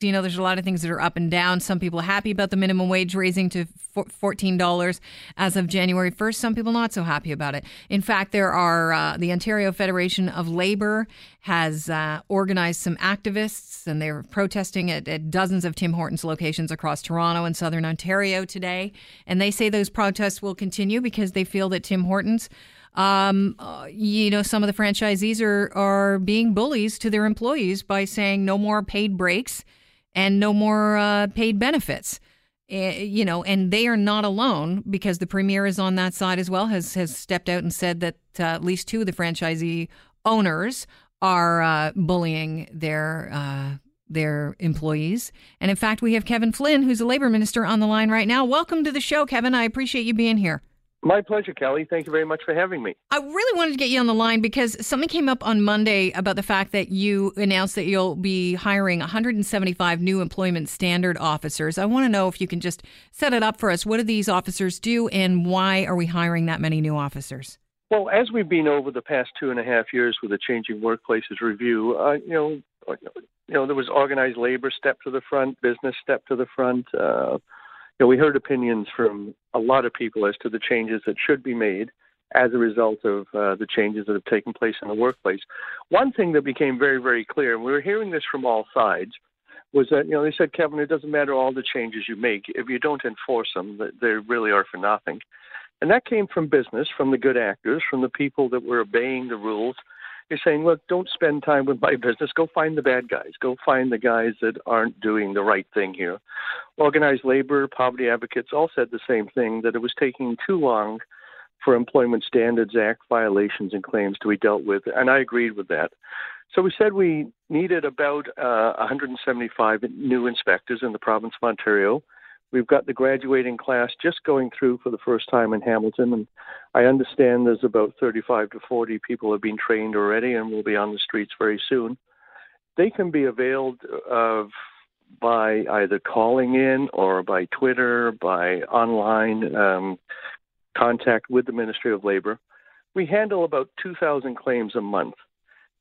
you know, there's a lot of things that are up and down. Some people happy about the minimum wage raising to $14 as of January 1st. Some people not so happy about it. In fact, there are uh, the Ontario Federation of Labor has uh, organized some activists, and they're protesting at, at dozens of Tim Hortons locations across Toronto and Southern Ontario today. And they say those protests will continue because they feel that Tim Hortons um, uh, you know, some of the franchisees are, are being bullies to their employees by saying no more paid breaks and no more uh, paid benefits. Uh, you know, and they are not alone because the premier is on that side as well. has has stepped out and said that uh, at least two of the franchisee owners are uh, bullying their uh, their employees. And in fact, we have Kevin Flynn, who's a labor minister, on the line right now. Welcome to the show, Kevin. I appreciate you being here. My pleasure, Kelly. Thank you very much for having me. I really wanted to get you on the line because something came up on Monday about the fact that you announced that you'll be hiring 175 new employment standard officers. I want to know if you can just set it up for us. What do these officers do, and why are we hiring that many new officers? Well, as we've been over the past two and a half years with the Changing Workplaces Review, uh, you know, you know, there was organized labor step to the front, business step to the front. Uh, know, we heard opinions from a lot of people as to the changes that should be made as a result of uh, the changes that have taken place in the workplace. One thing that became very, very clear, and we were hearing this from all sides, was that you know they said, Kevin, it doesn't matter all the changes you make if you don't enforce them, they really are for nothing. And that came from business, from the good actors, from the people that were obeying the rules, you're saying, look, don't spend time with my business. Go find the bad guys. Go find the guys that aren't doing the right thing here. Organized labor, poverty advocates all said the same thing that it was taking too long for Employment Standards Act violations and claims to be dealt with. And I agreed with that. So we said we needed about uh, 175 new inspectors in the province of Ontario. We've got the graduating class just going through for the first time in Hamilton, and I understand there's about 35 to 40 people have been trained already and will be on the streets very soon. They can be availed of by either calling in or by Twitter, by online um, contact with the Ministry of Labor. We handle about 2,000 claims a month.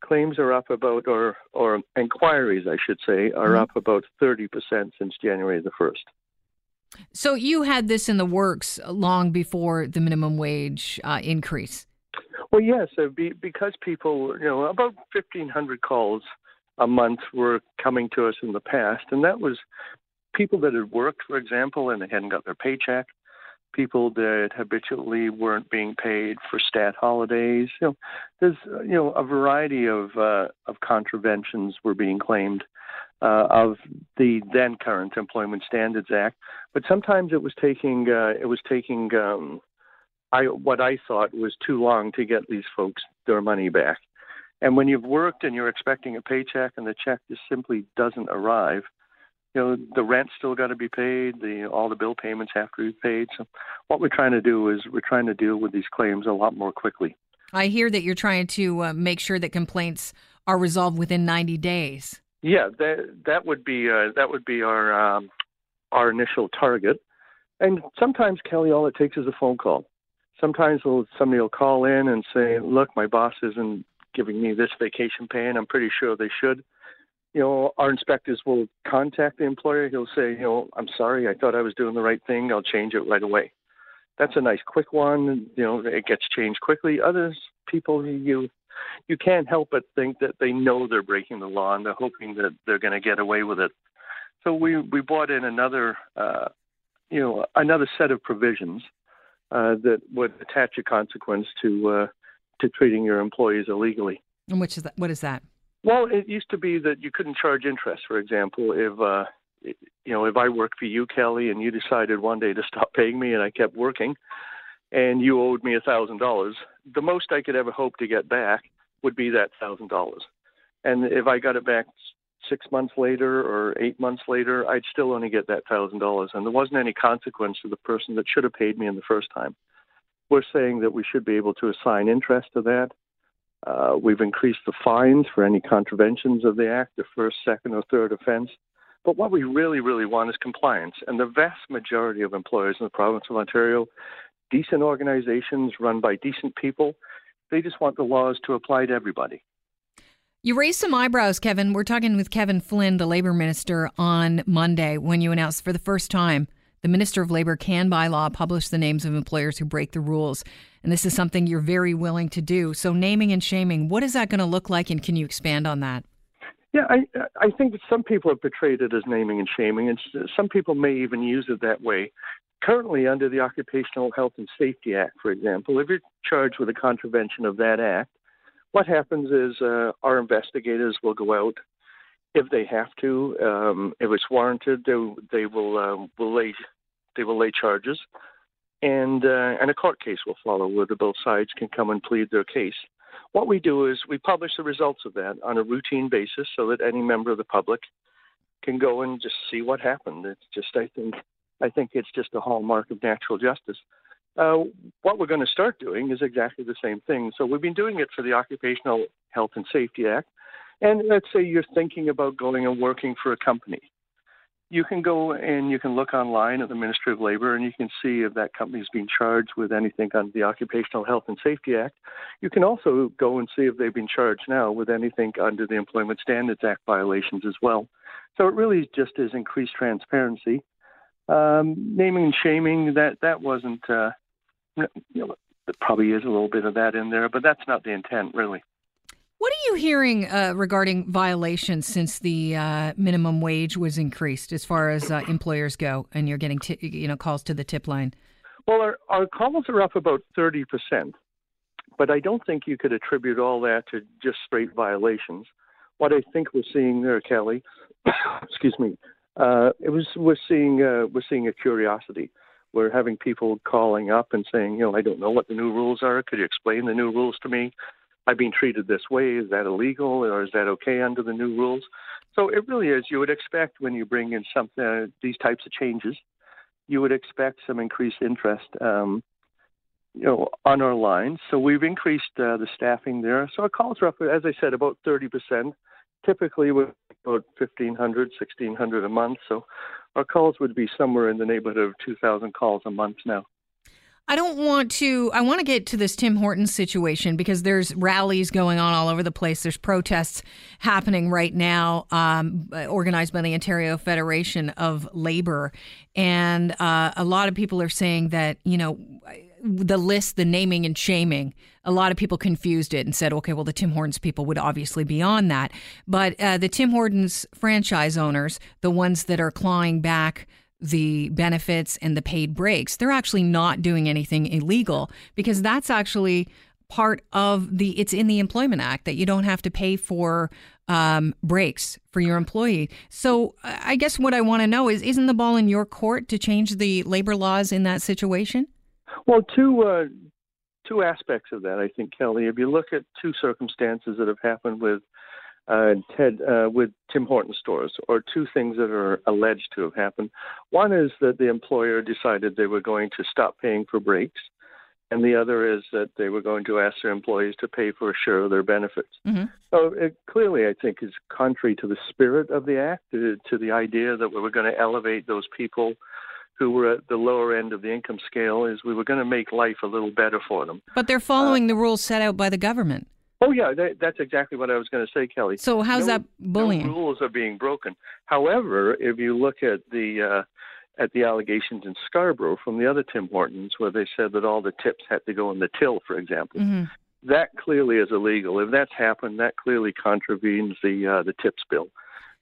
Claims are up about, or, or inquiries, I should say, are mm-hmm. up about 30% since January the 1st. So you had this in the works long before the minimum wage uh, increase. Well, yes, uh, be, because people, you know, about fifteen hundred calls a month were coming to us in the past, and that was people that had worked, for example, and they hadn't got their paycheck. People that habitually weren't being paid for stat holidays. You know, there's you know a variety of uh, of contraventions were being claimed uh, of the then current Employment Standards Act. But sometimes it was taking uh, it was taking um, I what I thought was too long to get these folks their money back. And when you've worked and you're expecting a paycheck and the check just simply doesn't arrive, you know the rent's still got to be paid, the all the bill payments have to be paid. So what we're trying to do is we're trying to deal with these claims a lot more quickly. I hear that you're trying to uh, make sure that complaints are resolved within 90 days. Yeah, that that would be uh, that would be our um, our initial target. And sometimes Kelly, all it takes is a phone call. Sometimes we'll, somebody will call in and say, "Look, my boss isn't giving me this vacation pay, and I'm pretty sure they should." You know, our inspectors will contact the employer. He'll say, "You know, I'm sorry. I thought I was doing the right thing. I'll change it right away." That's a nice quick one. You know, it gets changed quickly. Others people you you can't help but think that they know they're breaking the law and they're hoping that they're going to get away with it. So we we brought in another uh, you know another set of provisions uh, that would attach a consequence to uh, to treating your employees illegally. And which is that? What is that? Well, it used to be that you couldn't charge interest. For example, if uh, you know if I worked for you, Kelly, and you decided one day to stop paying me, and I kept working, and you owed me a thousand dollars, the most I could ever hope to get back would be that thousand dollars. And if I got it back six months later or eight months later, I'd still only get that thousand dollars, and there wasn't any consequence to the person that should have paid me in the first time. We're saying that we should be able to assign interest to that. Uh, we've increased the fines for any contraventions of the act, the first, second, or third offense. But what we really, really want is compliance. And the vast majority of employers in the province of Ontario decent organizations run by decent people. They just want the laws to apply to everybody. You raised some eyebrows, Kevin. We're talking with Kevin Flynn, the labor minister, on Monday when you announced for the first time the minister of labor can, by law, publish the names of employers who break the rules. And this is something you're very willing to do. So, naming and shaming, what is that going to look like? And can you expand on that? Yeah, I I think that some people have portrayed it as naming and shaming, and some people may even use it that way. Currently, under the Occupational Health and Safety Act, for example, if you're charged with a contravention of that act, what happens is uh, our investigators will go out if they have to, um, if it's warranted, they, they will um, will lay they will lay charges, and uh, and a court case will follow where the both sides can come and plead their case. What we do is we publish the results of that on a routine basis so that any member of the public can go and just see what happened. It's just I think I think it's just a hallmark of natural justice. Uh, what we're going to start doing is exactly the same thing. So we've been doing it for the Occupational Health and Safety Act. And let's say you're thinking about going and working for a company. You can go and you can look online at the Ministry of Labor and you can see if that company is being charged with anything under the Occupational Health and Safety Act. You can also go and see if they've been charged now with anything under the Employment Standards Act violations as well. So it really just is increased transparency. Um, naming and shaming that that wasn't uh, you know, there probably is a little bit of that in there, but that's not the intent, really. What are you hearing uh, regarding violations since the uh, minimum wage was increased, as far as uh, employers go, and you're getting t- you know calls to the tip line? Well, our, our calls are up about thirty percent, but I don't think you could attribute all that to just straight violations. What I think we're seeing there, Kelly, excuse me, uh, it was we're seeing uh, we're seeing a curiosity we're having people calling up and saying, you know, I don't know what the new rules are. Could you explain the new rules to me? I've been treated this way. Is that illegal or is that okay under the new rules? So it really is. You would expect when you bring in some uh, these types of changes, you would expect some increased interest, um, you know, on our lines. So we've increased uh, the staffing there. So our calls are up, as I said, about 30 percent. Typically, we're about 1,500, 1,600 a month. So our calls would be somewhere in the neighborhood of 2,000 calls a month now. I don't want to. I want to get to this Tim Hortons situation because there's rallies going on all over the place. There's protests happening right now, um, organized by the Ontario Federation of Labor, and uh, a lot of people are saying that you know the list, the naming and shaming, a lot of people confused it and said, okay, well, the Tim Hortons people would obviously be on that. But uh, the Tim Hortons franchise owners, the ones that are clawing back the benefits and the paid breaks, they're actually not doing anything illegal because that's actually part of the it's in the employment act that you don't have to pay for um, breaks for your employee. So i guess what i want to know is isn't the ball in your court to change the labor laws in that situation? Well, two uh, two aspects of that, I think, Kelly. If you look at two circumstances that have happened with uh, Ted uh, with Tim Horton stores, or two things that are alleged to have happened. One is that the employer decided they were going to stop paying for breaks, and the other is that they were going to ask their employees to pay for a share of their benefits. Mm-hmm. So it clearly, I think, is contrary to the spirit of the act, to, to the idea that we were going to elevate those people who were at the lower end of the income scale is we were going to make life a little better for them. But they're following uh, the rules set out by the government. Oh yeah, that, that's exactly what I was going to say, Kelly. So how's no, that bullying? No rules are being broken. However, if you look at the uh, at the allegations in Scarborough from the other Tim Hortons, where they said that all the tips had to go in the till, for example, mm-hmm. that clearly is illegal. If that's happened, that clearly contravenes the uh, the tips bill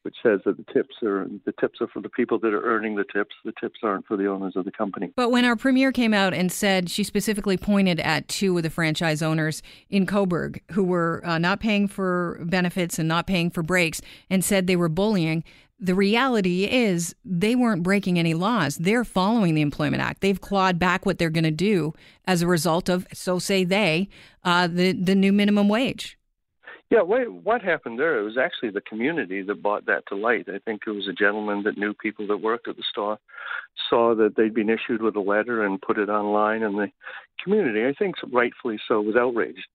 which says that the tips are the tips are for the people that are earning the tips. The tips aren't for the owners of the company. But when our premier came out and said she specifically pointed at two of the franchise owners in Cobourg who were uh, not paying for benefits and not paying for breaks, and said they were bullying. The reality is they weren't breaking any laws. They're following the Employment Act. They've clawed back what they're going to do as a result of, so say they, uh, the the new minimum wage. Yeah, what happened there? It was actually the community that brought that to light. I think it was a gentleman that knew people that worked at the store, saw that they'd been issued with a letter and put it online, and the community, I think rightfully so, was outraged.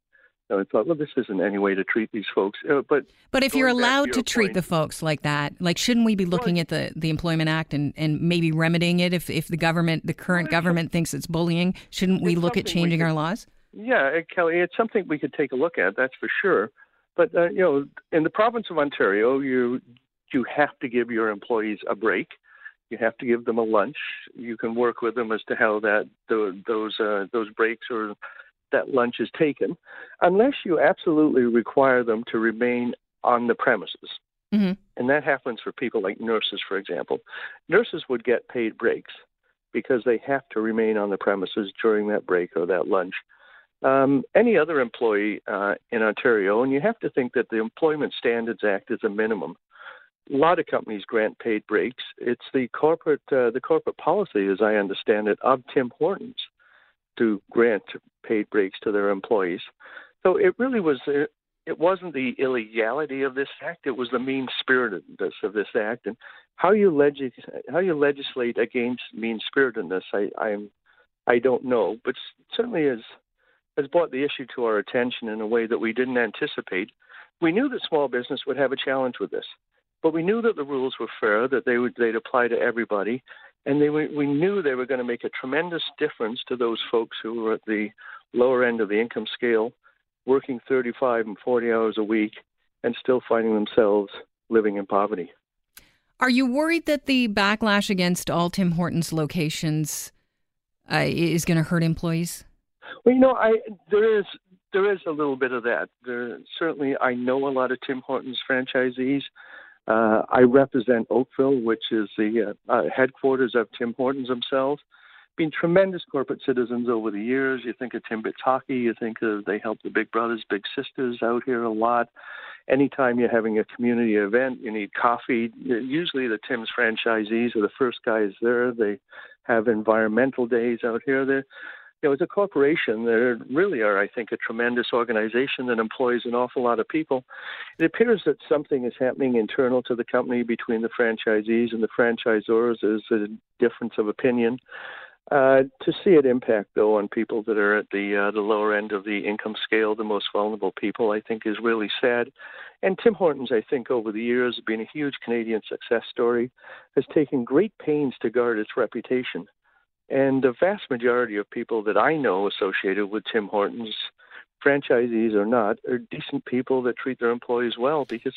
And I thought, well, this isn't any way to treat these folks. Uh, but but if you're allowed to, to treat point, the folks like that, like shouldn't we be looking well, at the, the Employment Act and, and maybe remedying it if, if the government, the current government, thinks it's bullying? Shouldn't we look at changing could, our laws? Yeah, Kelly, it's something we could take a look at. That's for sure. But uh, you know, in the province of Ontario, you you have to give your employees a break. You have to give them a lunch. You can work with them as to how that those uh, those breaks or that lunch is taken, unless you absolutely require them to remain on the premises. Mm-hmm. And that happens for people like nurses, for example. Nurses would get paid breaks because they have to remain on the premises during that break or that lunch. Um, any other employee uh, in Ontario, and you have to think that the Employment Standards Act is a minimum. A lot of companies grant paid breaks. It's the corporate uh, the corporate policy, as I understand it, of Tim Hortons to grant paid breaks to their employees. So it really was uh, it wasn't the illegality of this act; it was the mean spiritedness of this act, and how you legis- how you legislate against mean spiritedness. I I'm I don't know, but certainly has has brought the issue to our attention in a way that we didn't anticipate. We knew that small business would have a challenge with this, but we knew that the rules were fair, that they would they'd apply to everybody, and they we knew they were going to make a tremendous difference to those folks who were at the lower end of the income scale working 35 and 40 hours a week and still finding themselves living in poverty. Are you worried that the backlash against all Tim Hortons locations uh, is going to hurt employees? Well, you know, I there is there is a little bit of that. There certainly I know a lot of Tim Hortons franchisees. Uh, I represent Oakville, which is the uh, uh, headquarters of Tim Hortons themselves been tremendous corporate citizens over the years. You think of Timbits Hockey, you think of they help the big brothers, big sisters out here a lot. Anytime you're having a community event, you need coffee. Usually, the Tim's franchisees are the first guys there. They have environmental days out here. They're, you know, as a corporation, they really are, I think, a tremendous organization that employs an awful lot of people. It appears that something is happening internal to the company between the franchisees and the franchisors. There's a difference of opinion. Uh, to see it impact though on people that are at the uh, the lower end of the income scale, the most vulnerable people, I think is really sad. And Tim Hortons, I think, over the years, been a huge Canadian success story, has taken great pains to guard its reputation. And the vast majority of people that I know associated with Tim Hortons, franchisees or not, are decent people that treat their employees well because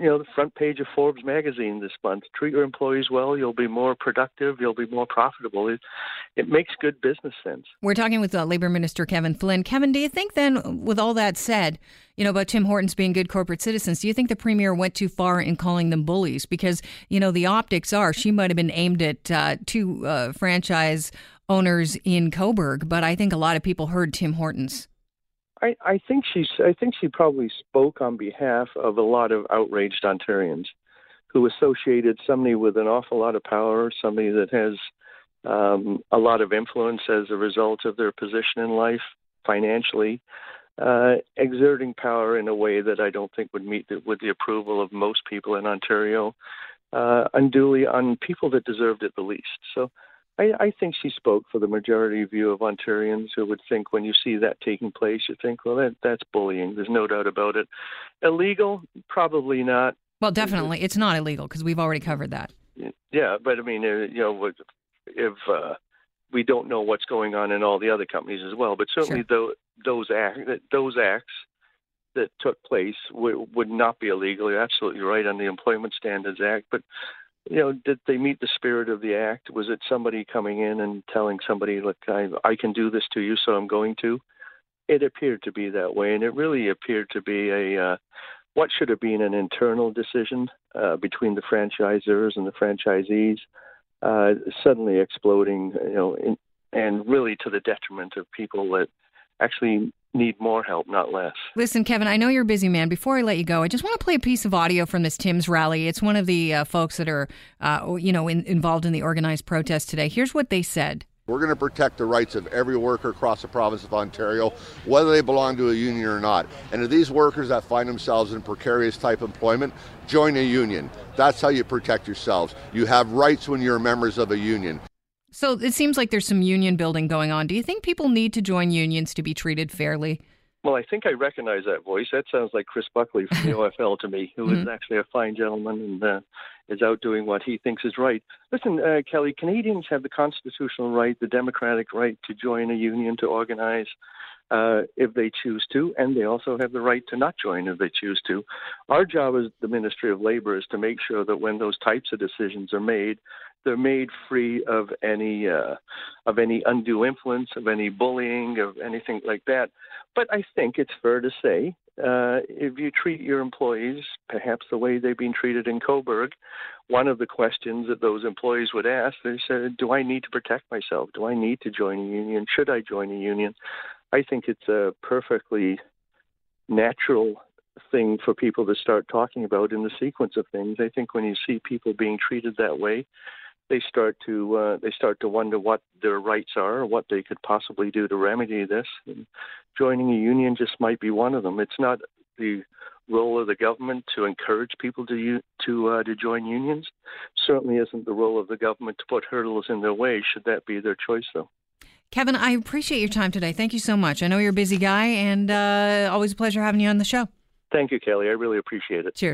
you know, the front page of Forbes magazine this month. Treat your employees well, you'll be more productive, you'll be more profitable. It, it makes good business sense. We're talking with uh, Labor Minister Kevin Flynn. Kevin, do you think then, with all that said, you know, about Tim Hortons being good corporate citizens, do you think the Premier went too far in calling them bullies? Because, you know, the optics are she might have been aimed at uh, two uh, franchise owners in Cobourg, but I think a lot of people heard Tim Hortons. I, think she's. I think she probably spoke on behalf of a lot of outraged Ontarians who associated somebody with an awful lot of power, somebody that has um, a lot of influence as a result of their position in life financially, uh, exerting power in a way that I don't think would meet the, with the approval of most people in Ontario, uh, unduly on people that deserved it the least. So I, I think she spoke for the majority view of Ontarians who would think when you see that taking place, you think, well, that, that's bullying. There's no doubt about it. Illegal? Probably not. Well, definitely. It's not illegal because we've already covered that. Yeah, but I mean, uh, you know, if uh, we don't know what's going on in all the other companies as well, but certainly sure. those, those, act, those acts that took place would, would not be illegal. You're absolutely right on the Employment Standards Act, but you know, did they meet the spirit of the act? Was it somebody coming in and telling somebody, "Look, I, I can do this to you, so I'm going to"? It appeared to be that way, and it really appeared to be a uh, what should have been an internal decision uh, between the franchisors and the franchisees, uh, suddenly exploding, you know, in, and really to the detriment of people that actually need more help, not less. Listen, Kevin, I know you're a busy man. Before I let you go, I just want to play a piece of audio from this Tim's rally. It's one of the uh, folks that are, uh, you know, in, involved in the organized protest today. Here's what they said. We're going to protect the rights of every worker across the province of Ontario, whether they belong to a union or not. And to these workers that find themselves in precarious type employment, join a union. That's how you protect yourselves. You have rights when you're members of a union. So it seems like there's some union building going on. Do you think people need to join unions to be treated fairly? Well, I think I recognize that voice. That sounds like Chris Buckley from the OFL to me, who mm-hmm. is actually a fine gentleman and uh, is out doing what he thinks is right. Listen, uh, Kelly, Canadians have the constitutional right, the democratic right to join a union, to organize uh, if they choose to, and they also have the right to not join if they choose to. Our job as the Ministry of Labor is to make sure that when those types of decisions are made, they're made free of any uh, of any undue influence, of any bullying, of anything like that. But I think it's fair to say uh, if you treat your employees perhaps the way they've been treated in Cobourg, one of the questions that those employees would ask is, "Do I need to protect myself? Do I need to join a union? Should I join a union?" I think it's a perfectly natural thing for people to start talking about in the sequence of things. I think when you see people being treated that way, they start to uh, they start to wonder what their rights are, or what they could possibly do to remedy this. And joining a union just might be one of them. It's not the role of the government to encourage people to to uh, to join unions. Certainly isn't the role of the government to put hurdles in their way. Should that be their choice, though. Kevin, I appreciate your time today. Thank you so much. I know you're a busy guy, and uh, always a pleasure having you on the show. Thank you, Kelly. I really appreciate it. Cheers.